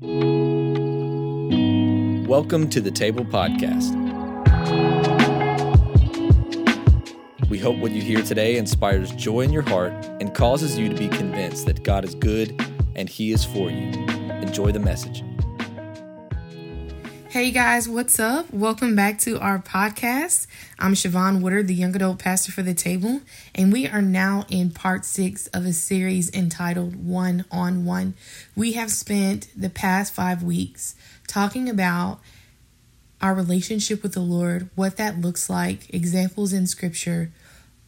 Welcome to the Table Podcast. We hope what you hear today inspires joy in your heart and causes you to be convinced that God is good and He is for you. Enjoy the message. Hey guys, what's up? Welcome back to our podcast. I'm Shivon Woodard, the young adult pastor for the table, and we are now in part six of a series entitled One on One. We have spent the past five weeks talking about our relationship with the Lord, what that looks like, examples in scripture.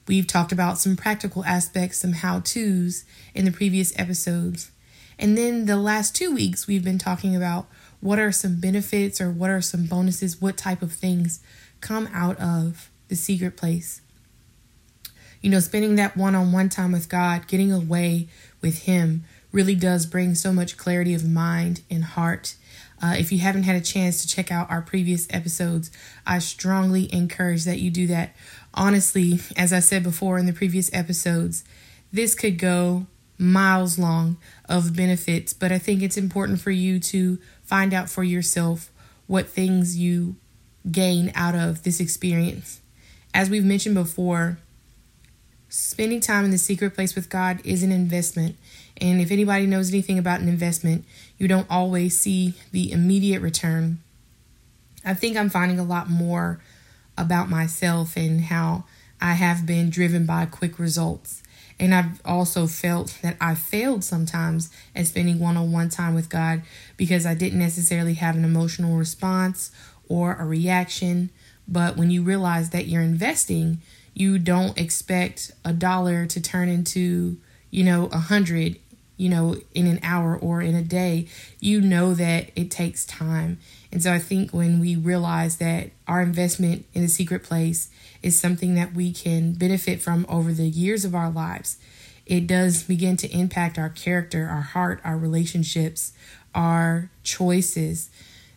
We've talked about some practical aspects, some how to's in the previous episodes. And then the last two weeks, we've been talking about what are some benefits or what are some bonuses? What type of things come out of the secret place? You know, spending that one on one time with God, getting away with Him, really does bring so much clarity of mind and heart. Uh, if you haven't had a chance to check out our previous episodes, I strongly encourage that you do that. Honestly, as I said before in the previous episodes, this could go miles long of benefits, but I think it's important for you to find out for yourself what things you gain out of this experience. As we've mentioned before, spending time in the secret place with God is an investment. And if anybody knows anything about an investment, you don't always see the immediate return. I think I'm finding a lot more about myself and how I have been driven by quick results. And I've also felt that I failed sometimes at spending one on one time with God because I didn't necessarily have an emotional response or a reaction. But when you realize that you're investing, you don't expect a dollar to turn into, you know, a hundred, you know, in an hour or in a day. You know that it takes time. And so I think when we realize that our investment in the secret place is something that we can benefit from over the years of our lives. It does begin to impact our character, our heart, our relationships, our choices.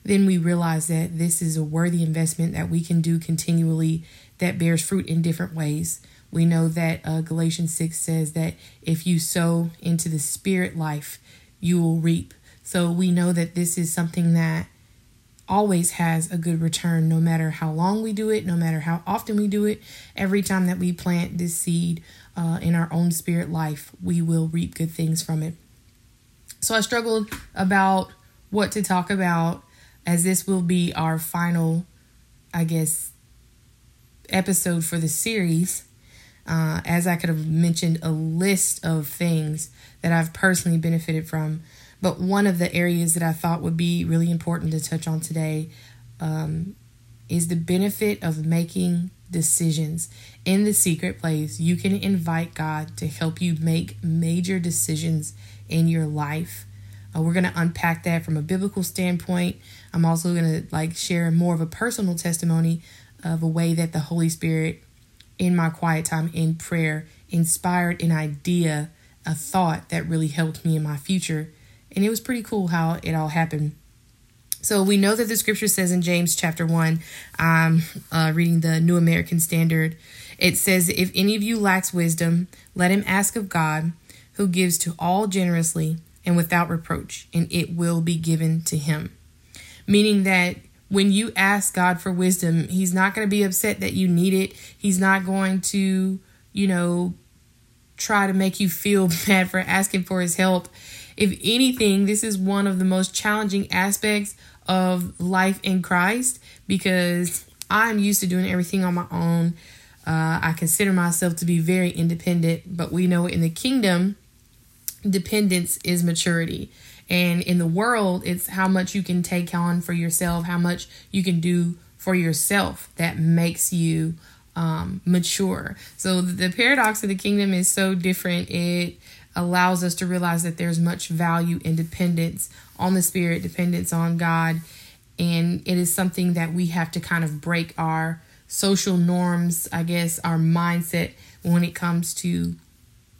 Then we realize that this is a worthy investment that we can do continually that bears fruit in different ways. We know that uh, Galatians 6 says that if you sow into the spirit life, you will reap. So we know that this is something that always has a good return no matter how long we do it, no matter how often we do it. Every time that we plant this seed uh, in our own spirit life, we will reap good things from it. So I struggled about what to talk about as this will be our final, I guess, episode for the series. Uh, as I could have mentioned a list of things that I've personally benefited from. But one of the areas that I thought would be really important to touch on today um, is the benefit of making decisions. In the secret place, you can invite God to help you make major decisions in your life. Uh, we're going to unpack that from a biblical standpoint. I'm also going to like share more of a personal testimony of a way that the Holy Spirit in my quiet time in prayer inspired an idea, a thought that really helped me in my future and it was pretty cool how it all happened. So we know that the scripture says in James chapter 1, um, uh, reading the New American Standard, it says, If any of you lacks wisdom, let him ask of God, who gives to all generously and without reproach, and it will be given to him. Meaning that when you ask God for wisdom, he's not going to be upset that you need it. He's not going to, you know, try to make you feel bad for asking for his help. If anything, this is one of the most challenging aspects of life in Christ because I'm used to doing everything on my own. Uh, I consider myself to be very independent, but we know in the kingdom, dependence is maturity. And in the world, it's how much you can take on for yourself, how much you can do for yourself that makes you um, mature. So the paradox of the kingdom is so different. It allows us to realize that there's much value in dependence on the Spirit, dependence on God. And it is something that we have to kind of break our social norms, I guess, our mindset when it comes to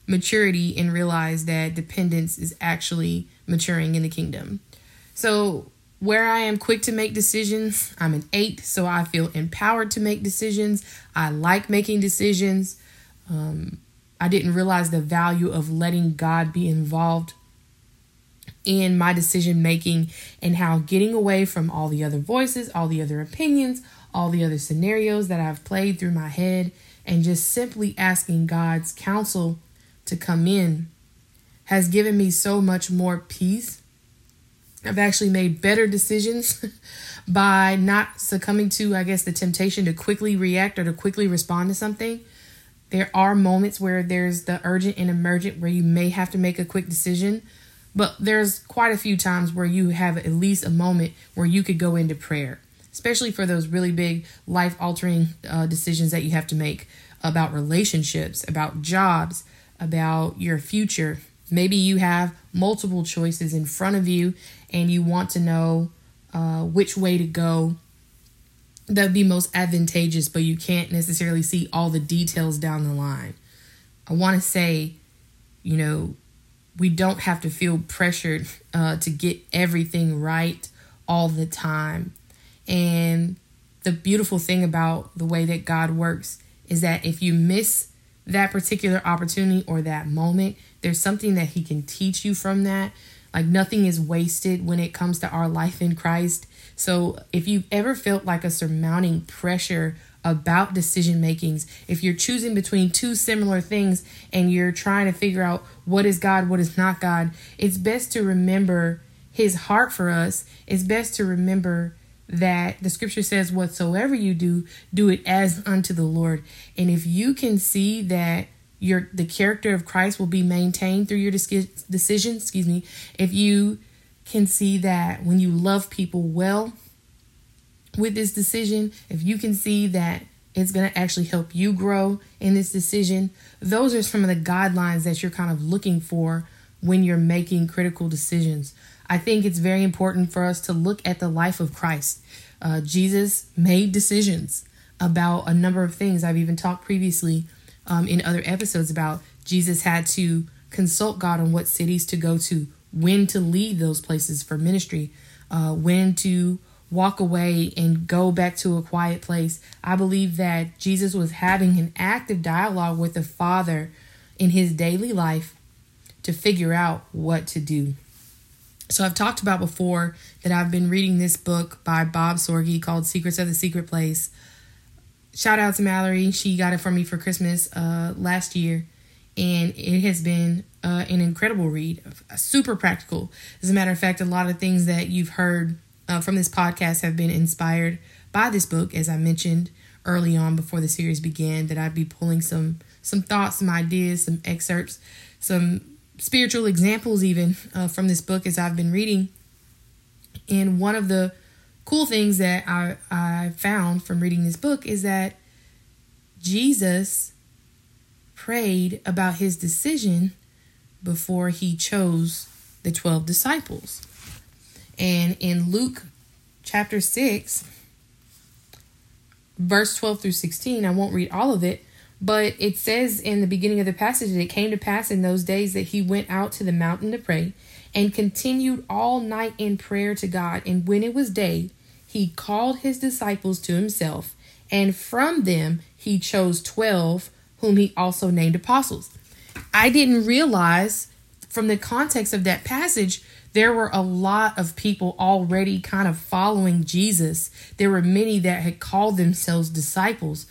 maturity and realize that dependence is actually maturing in the kingdom. So, where I am quick to make decisions, I'm an eight, so I feel empowered to make decisions. I like making decisions. Um, I didn't realize the value of letting God be involved in my decision making and how getting away from all the other voices, all the other opinions, all the other scenarios that I've played through my head, and just simply asking God's counsel to come in has given me so much more peace. I've actually made better decisions by not succumbing to, I guess, the temptation to quickly react or to quickly respond to something. There are moments where there's the urgent and emergent where you may have to make a quick decision, but there's quite a few times where you have at least a moment where you could go into prayer, especially for those really big life altering uh, decisions that you have to make about relationships, about jobs, about your future. Maybe you have multiple choices in front of you and you want to know uh, which way to go that would be most advantageous, but you can't necessarily see all the details down the line. I want to say, you know, we don't have to feel pressured uh, to get everything right all the time. And the beautiful thing about the way that God works is that if you miss that particular opportunity or that moment, there's something that He can teach you from that. Like nothing is wasted when it comes to our life in Christ. So if you've ever felt like a surmounting pressure about decision makings, if you're choosing between two similar things and you're trying to figure out what is God, what is not God, it's best to remember his heart for us. It's best to remember that the scripture says, Whatsoever you do, do it as unto the Lord. And if you can see that your the character of Christ will be maintained through your decision, excuse me, if you can see that when you love people well with this decision, if you can see that it's going to actually help you grow in this decision, those are some of the guidelines that you're kind of looking for when you're making critical decisions. I think it's very important for us to look at the life of Christ. Uh, Jesus made decisions about a number of things. I've even talked previously um, in other episodes about Jesus had to consult God on what cities to go to, when to leave those places for ministry, uh, when to walk away and go back to a quiet place. I believe that Jesus was having an active dialogue with the Father in his daily life to figure out what to do. So I've talked about before that I've been reading this book by Bob Sorge called Secrets of the Secret Place. Shout out to Mallory. She got it for me for Christmas uh, last year. And it has been uh, an incredible read, super practical. As a matter of fact, a lot of things that you've heard uh, from this podcast have been inspired by this book, as I mentioned early on before the series began, that I'd be pulling some some thoughts, some ideas, some excerpts, some spiritual examples even uh, from this book as I've been reading. And one of the cool things that I, I found from reading this book is that Jesus prayed about his decision before he chose the 12 disciples. And in Luke chapter 6, verse 12 through 16, I won't read all of it, but it says in the beginning of the passage that it came to pass in those days that he went out to the mountain to pray and continued all night in prayer to God. And when it was day, he called his disciples to himself, and from them he chose 12, whom he also named apostles. I didn't realize from the context of that passage, there were a lot of people already kind of following Jesus. There were many that had called themselves disciples.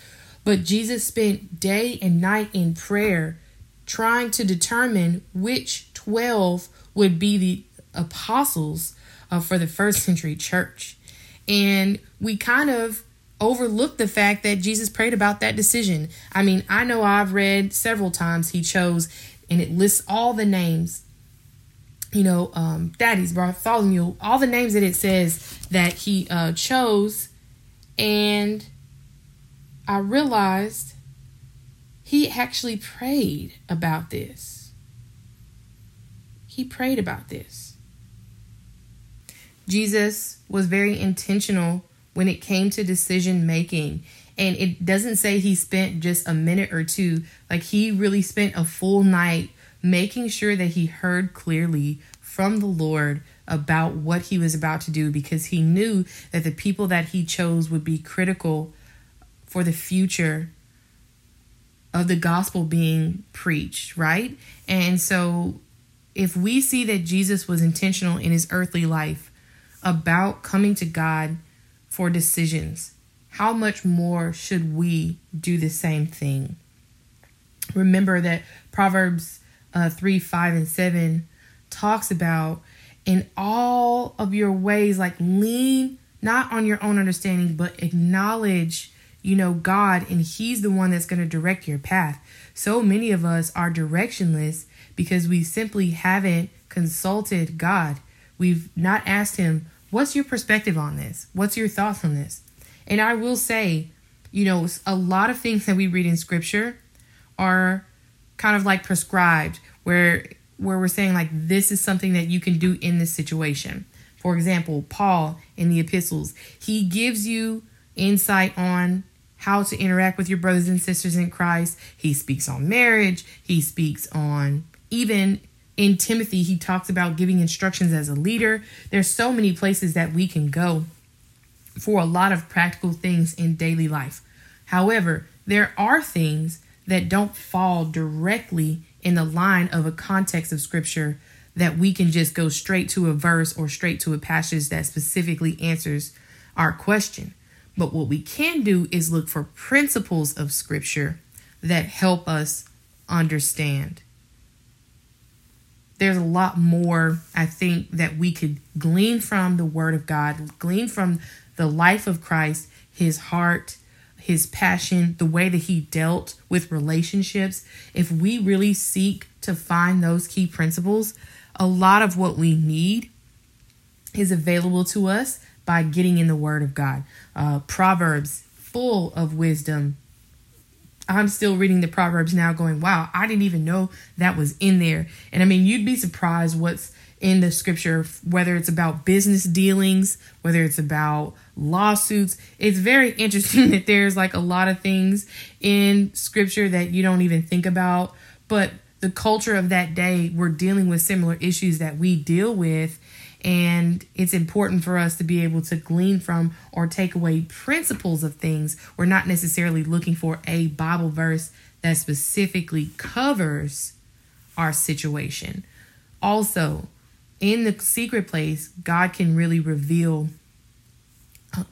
But Jesus spent day and night in prayer trying to determine which 12 would be the apostles uh, for the first century church. And we kind of overlook the fact that Jesus prayed about that decision. I mean, I know I've read several times he chose, and it lists all the names, you know, um, Thaddeus, Bartholomew, all the names that it says that he uh, chose. And I realized he actually prayed about this. He prayed about this. Jesus was very intentional when it came to decision making. And it doesn't say he spent just a minute or two. Like he really spent a full night making sure that he heard clearly from the Lord about what he was about to do because he knew that the people that he chose would be critical for the future of the gospel being preached, right? And so if we see that Jesus was intentional in his earthly life about coming to God for decisions, how much more should we do the same thing? Remember that Proverbs uh, 3 5 and 7 talks about in all of your ways, like lean not on your own understanding, but acknowledge, you know, God, and He's the one that's going to direct your path. So many of us are directionless because we simply haven't consulted God. We've not asked Him, What's your perspective on this? What's your thoughts on this? And I will say, you know, a lot of things that we read in Scripture are kind of like prescribed, where where we're saying like this is something that you can do in this situation. For example, Paul in the epistles, he gives you insight on how to interact with your brothers and sisters in Christ. He speaks on marriage, he speaks on even in Timothy, he talks about giving instructions as a leader. There's so many places that we can go for a lot of practical things in daily life. However, there are things that don't fall directly in the line of a context of scripture that we can just go straight to a verse or straight to a passage that specifically answers our question. But what we can do is look for principles of scripture that help us understand. There's a lot more, I think, that we could glean from the Word of God, glean from the life of Christ, His heart, His passion, the way that He dealt with relationships. If we really seek to find those key principles, a lot of what we need is available to us by getting in the Word of God. Uh, Proverbs, full of wisdom. I'm still reading the Proverbs now, going, wow, I didn't even know that was in there. And I mean, you'd be surprised what's in the scripture, whether it's about business dealings, whether it's about lawsuits. It's very interesting that there's like a lot of things in scripture that you don't even think about. But the culture of that day were dealing with similar issues that we deal with. And it's important for us to be able to glean from or take away principles of things. We're not necessarily looking for a Bible verse that specifically covers our situation. Also, in the secret place, God can really reveal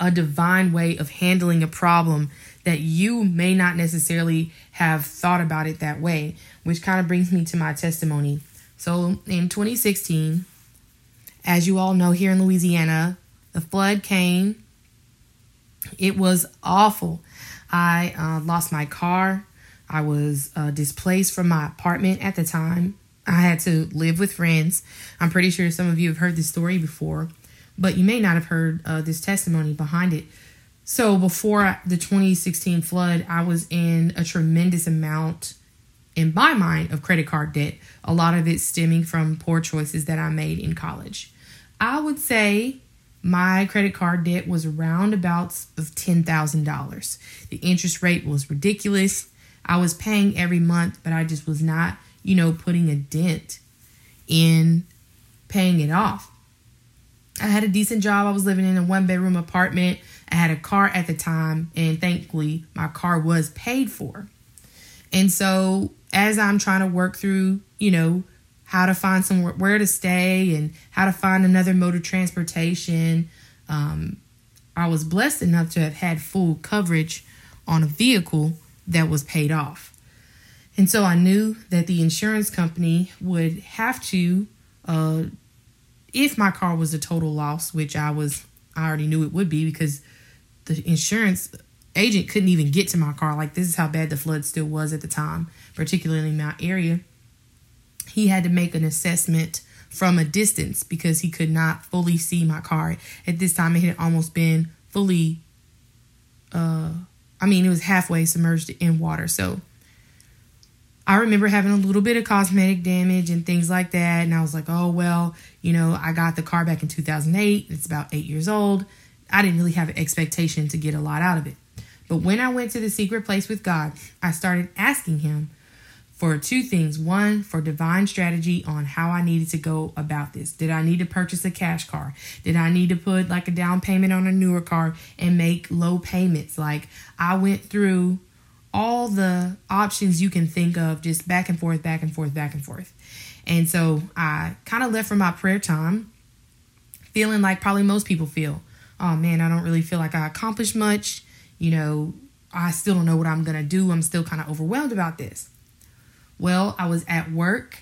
a divine way of handling a problem that you may not necessarily have thought about it that way, which kind of brings me to my testimony. So in 2016, as you all know, here in Louisiana, the flood came. It was awful. I uh, lost my car. I was uh, displaced from my apartment at the time. I had to live with friends. I'm pretty sure some of you have heard this story before but you may not have heard uh, this testimony behind it. So before the 2016 flood, I was in a tremendous amount, in my mind, of credit card debt. A lot of it stemming from poor choices that I made in college. I would say my credit card debt was around about of $10,000. The interest rate was ridiculous. I was paying every month, but I just was not, you know, putting a dent in paying it off. I had a decent job. I was living in a one bedroom apartment. I had a car at the time, and thankfully, my car was paid for. And so, as I'm trying to work through, you know, how to find somewhere where to stay and how to find another mode of transportation, um, I was blessed enough to have had full coverage on a vehicle that was paid off. And so I knew that the insurance company would have to uh, if my car was a total loss, which I was, I already knew it would be because the insurance agent couldn't even get to my car. Like, this is how bad the flood still was at the time, particularly in my area. He had to make an assessment from a distance because he could not fully see my car. At this time, it had almost been fully, uh, I mean, it was halfway submerged in water. So, I remember having a little bit of cosmetic damage and things like that. And I was like, oh, well, you know, I got the car back in 2008. It's about eight years old. I didn't really have an expectation to get a lot out of it. But when I went to the secret place with God, I started asking Him for two things. One, for divine strategy on how I needed to go about this. Did I need to purchase a cash car? Did I need to put like a down payment on a newer car and make low payments? Like I went through all the options you can think of, just back and forth, back and forth, back and forth. And so I kind of left for my prayer time feeling like probably most people feel. Oh man, I don't really feel like I accomplished much. You know, I still don't know what I'm going to do. I'm still kind of overwhelmed about this. Well, I was at work.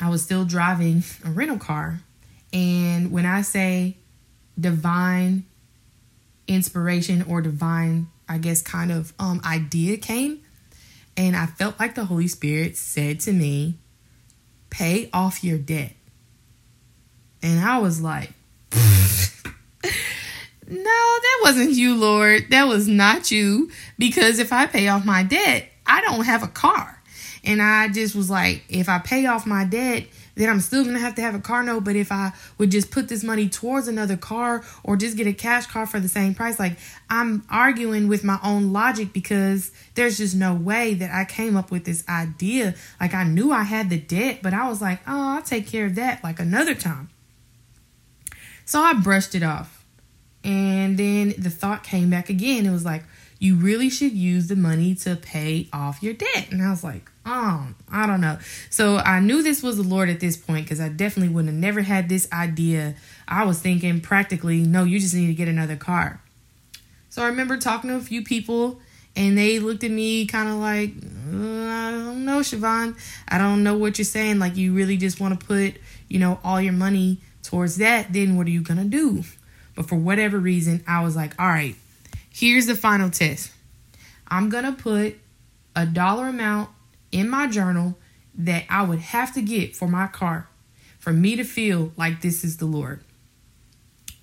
I was still driving a rental car. And when I say divine inspiration or divine, I guess, kind of um, idea came, and I felt like the Holy Spirit said to me, pay off your debt. And I was like, no, that wasn't you, Lord. That was not you. Because if I pay off my debt, I don't have a car. And I just was like, if I pay off my debt, then I'm still gonna have to have a car note. But if I would just put this money towards another car or just get a cash car for the same price, like I'm arguing with my own logic because there's just no way that I came up with this idea. Like I knew I had the debt, but I was like, oh, I'll take care of that like another time. So I brushed it off. And then the thought came back again. It was like, you really should use the money to pay off your debt. And I was like, oh, I don't know. So I knew this was the Lord at this point because I definitely would have never had this idea. I was thinking practically, no, you just need to get another car. So I remember talking to a few people and they looked at me kind of like, uh, I don't know, Shivon. I don't know what you're saying. Like, you really just want to put, you know, all your money towards that. Then what are you going to do? But for whatever reason, I was like, all right, here's the final test. I'm going to put a dollar amount in my journal that I would have to get for my car for me to feel like this is the Lord.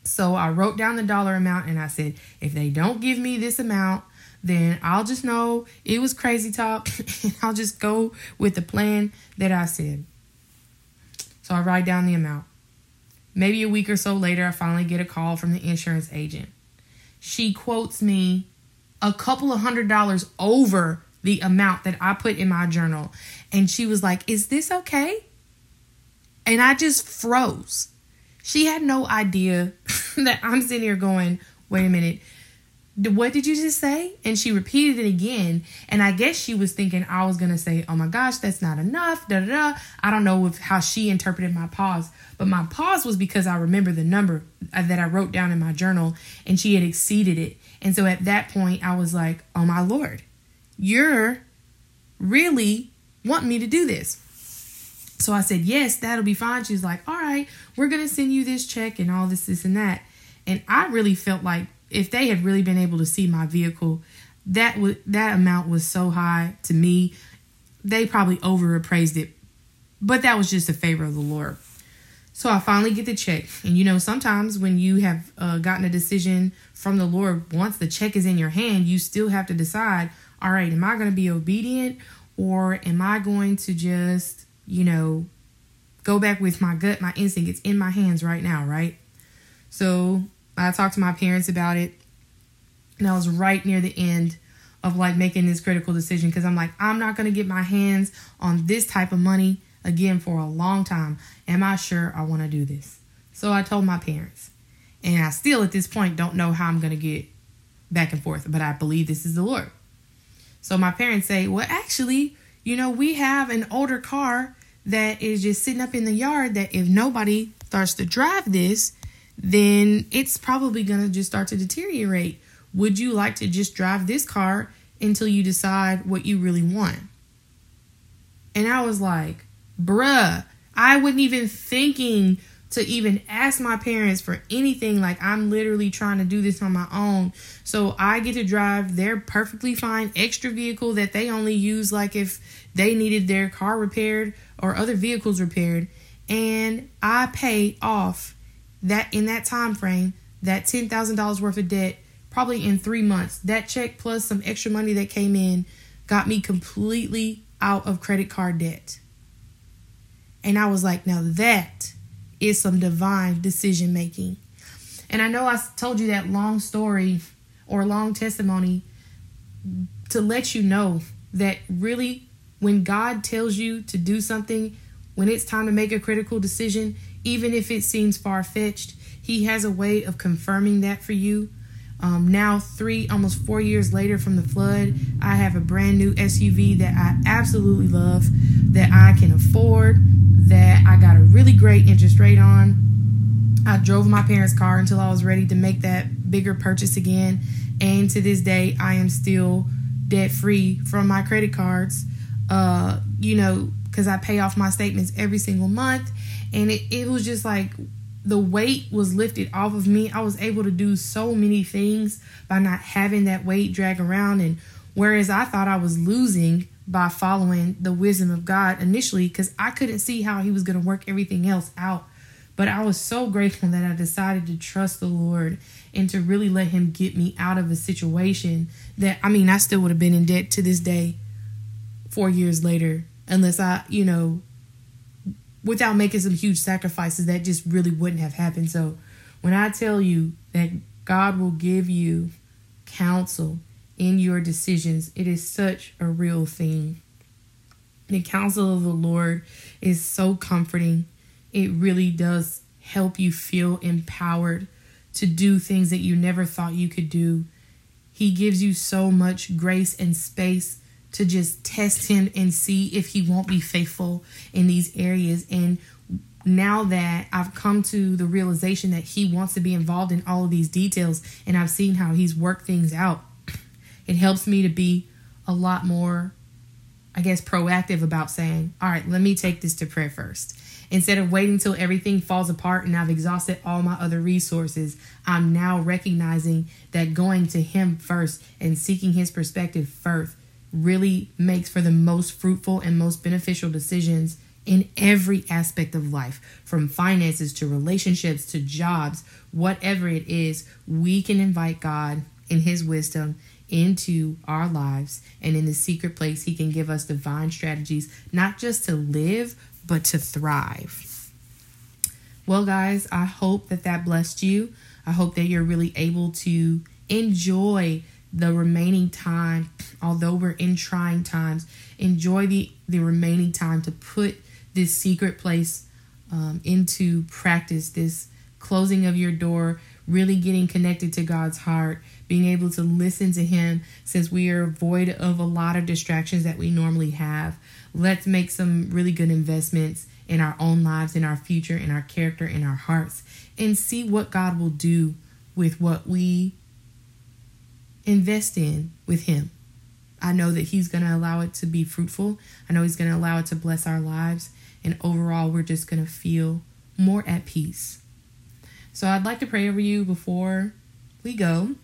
So I wrote down the dollar amount and I said, if they don't give me this amount, then I'll just know it was crazy talk and I'll just go with the plan that I said. So I write down the amount. Maybe a week or so later, I finally get a call from the insurance agent. She quotes me a couple of hundred dollars over the amount that I put in my journal. And she was like, Is this okay? And I just froze. She had no idea that I'm sitting here going, Wait a minute what did you just say? And she repeated it again. And I guess she was thinking I was going to say, oh my gosh, that's not enough. Da, da, da. I don't know if, how she interpreted my pause, but my pause was because I remember the number uh, that I wrote down in my journal and she had exceeded it. And so at that point, I was like, oh my Lord, you're really want me to do this. So I said, yes, that'll be fine. She's like, all right, we're going to send you this check and all this, this, and that. And I really felt like if they had really been able to see my vehicle, that that amount was so high to me. They probably overappraised it, but that was just a favor of the Lord. So I finally get the check, and you know sometimes when you have uh, gotten a decision from the Lord, once the check is in your hand, you still have to decide. All right, am I going to be obedient, or am I going to just you know go back with my gut, my instinct? It's in my hands right now, right? So I talked to my parents about it, and I was right near the end of like making this critical decision because I'm like, I'm not to get my hands on this type of money again for a long time. Am I sure I want to do this? So I told my parents, and I still at this point don't know how I'm to get back and forth, but I believe this is the Lord. So my parents say, Well, actually, you know, we have an older car that is just sitting up in the yard that if nobody starts to drive this, then it's probably going to just start to deteriorate. Would you like to just drive this car until you decide what you really want? And I was like, bruh, I wasn't even thinking to even ask my parents for anything. Like, I'm literally trying to do this on my own. So I get to drive their perfectly fine extra vehicle that they only use, like, if they needed their car repaired or other vehicles repaired. And I pay off that in that time frame, that $10,000 worth of debt, probably in three months, that check plus some extra money that came in got me completely out of credit card debt. And I was like, now that is some divine decision making. And I know I told you that long story or long testimony to let you know that really, when God tells you to do something, when it's time to make a critical decision, even if it seems far fetched, He has a way of confirming that for you. Um, now, three, almost four years later from the flood, I have a brand new SUV that I absolutely love, that I can afford, that I got a really great interest rate on. I drove my parents' car until I was ready to make that bigger purchase again. And to this day, I am still debt free from my credit cards. Uh, you know, because I pay off my statements every single month. And it, it was just like the weight was lifted off of me. I was able to do so many things by not having that weight drag around. And whereas I thought I was losing by following the wisdom of God initially, because I couldn't see how He was going to work everything else out. But I was so grateful that I decided to trust the Lord and to really let Him get me out of a situation that, I mean, I still would have been in debt to this day, four years later, unless I, you know, without making some huge sacrifices that just really wouldn't have happened. So when I tell you that God will give you counsel in your decisions, it is such a real thing. The counsel of the Lord is so comforting. It really does help you feel empowered to do things that you never thought you could do. He gives you so much grace and space to just test him and see if he won't be faithful in these areas. And now that I've come to the realization that he wants to be involved in all of these details and I've seen how he's worked things out, it helps me to be a lot more, I guess, proactive about saying, all right, let me take this to prayer first. Instead of waiting till everything falls apart and I've exhausted all my other resources, I'm now recognizing that going to Him first and seeking His perspective first really makes for the most fruitful and most beneficial decisions in every aspect of life, from finances to relationships to jobs, whatever it is, we can invite God in His wisdom into our lives. And in the secret place, He can give us divine strategies, not just to live, but to thrive. Well, guys, I hope that that blessed you. I hope that you're really able to enjoy the remaining time, although we're in trying times, enjoy the, the remaining time to put this secret place um, into practice, this closing of your door, really getting connected to God's heart, being able to listen to Him since we are void of a lot of distractions that we normally have. Let's make some really good investments in our own lives, in our future, in our character, in our hearts, and see what God will do with what we invest in with Him. I know that He's going to allow it to be fruitful. I know He's going to allow it to bless our lives. And overall, we're just going to feel more at peace. So I'd like to pray over you before we go.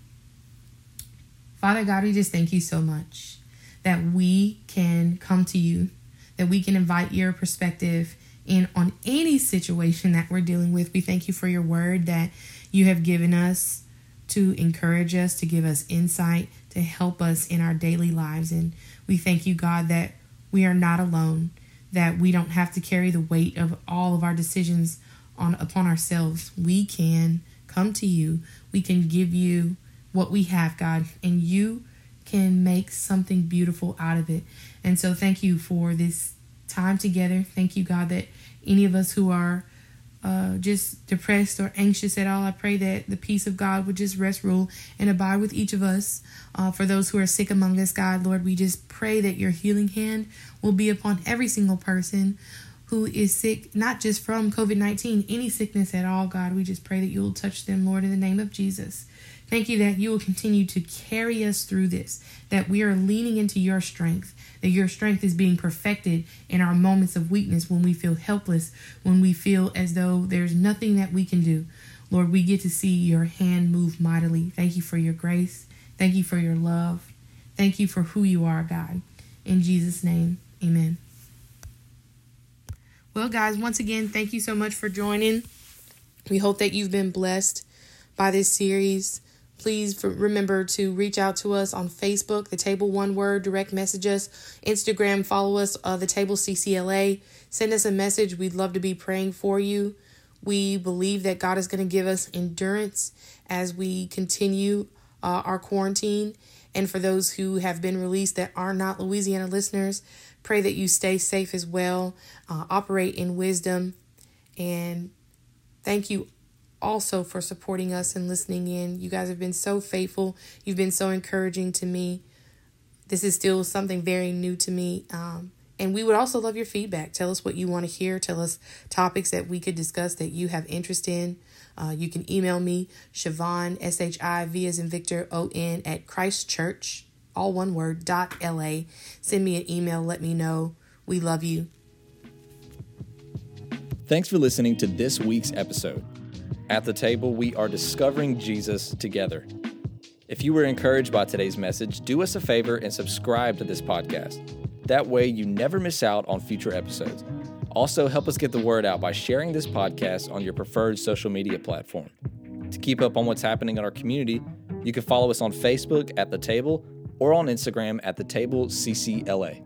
Father God, we just thank you so much that we can come to you, that we can invite your perspective in on any situation that we're dealing with. We thank you for your word that you have given us to encourage us, to give us insight, to help us in our daily lives. And we thank you, God, that we are not alone, that we don't have to carry the weight of all of our decisions on upon ourselves. We can come to you. We can give you what we have, God, and you can make something beautiful out of it. And so thank you for this time together. Thank you, God, that any of us who are uh, just depressed or anxious at all, I pray that the peace of God would just rest, rule, and abide with each of us. Uh, for those who are sick among us, God, Lord, we just pray that your healing hand will be upon every single person who is sick, not just from COVID 19, any sickness at all, God. We just pray that you will touch them, Lord, in the name of Jesus. Thank you that you will continue to carry us through this, that we are leaning into your strength, that your strength is being perfected in our moments of weakness when we feel helpless, when we feel as though there's nothing that we can do. Lord, we get to see your hand move mightily. Thank you for your grace. Thank you for your love. Thank you for who you are, God. In Jesus' name, amen. Well, guys, once again, thank you so much for joining. We hope that you've been blessed by this series. Please remember to reach out to us on Facebook, The Table One Word, direct message us, Instagram, follow us, uh, The Table CCLA. Send us a message. We'd love to be praying for you. We believe that God is going to give us endurance as we continue uh, our quarantine. And for those who have been released that are not Louisiana listeners, pray that you stay safe as well, uh, operate in wisdom. And thank you also for supporting us and listening in. You guys have been so faithful. You've been so encouraging to me. This is still something very new to me. Um, And we would also love your feedback. Tell us what you want to hear. Tell us topics that we could discuss that you have interest in. Uh, you can email me, Shivon, S H I V as in Victor, O N, at Christchurch, all one word, dot LA. Send me an email. Let me know. We love you. Thanks for listening to this week's episode. At the table, we are discovering Jesus together. If you were encouraged by today's message, do us a favor and subscribe to this podcast. That way, you never miss out on future episodes. Also, help us get the word out by sharing this podcast on your preferred social media platform. To keep up on what's happening in our community, you can follow us on Facebook at The Table or on Instagram at The Table CCLA.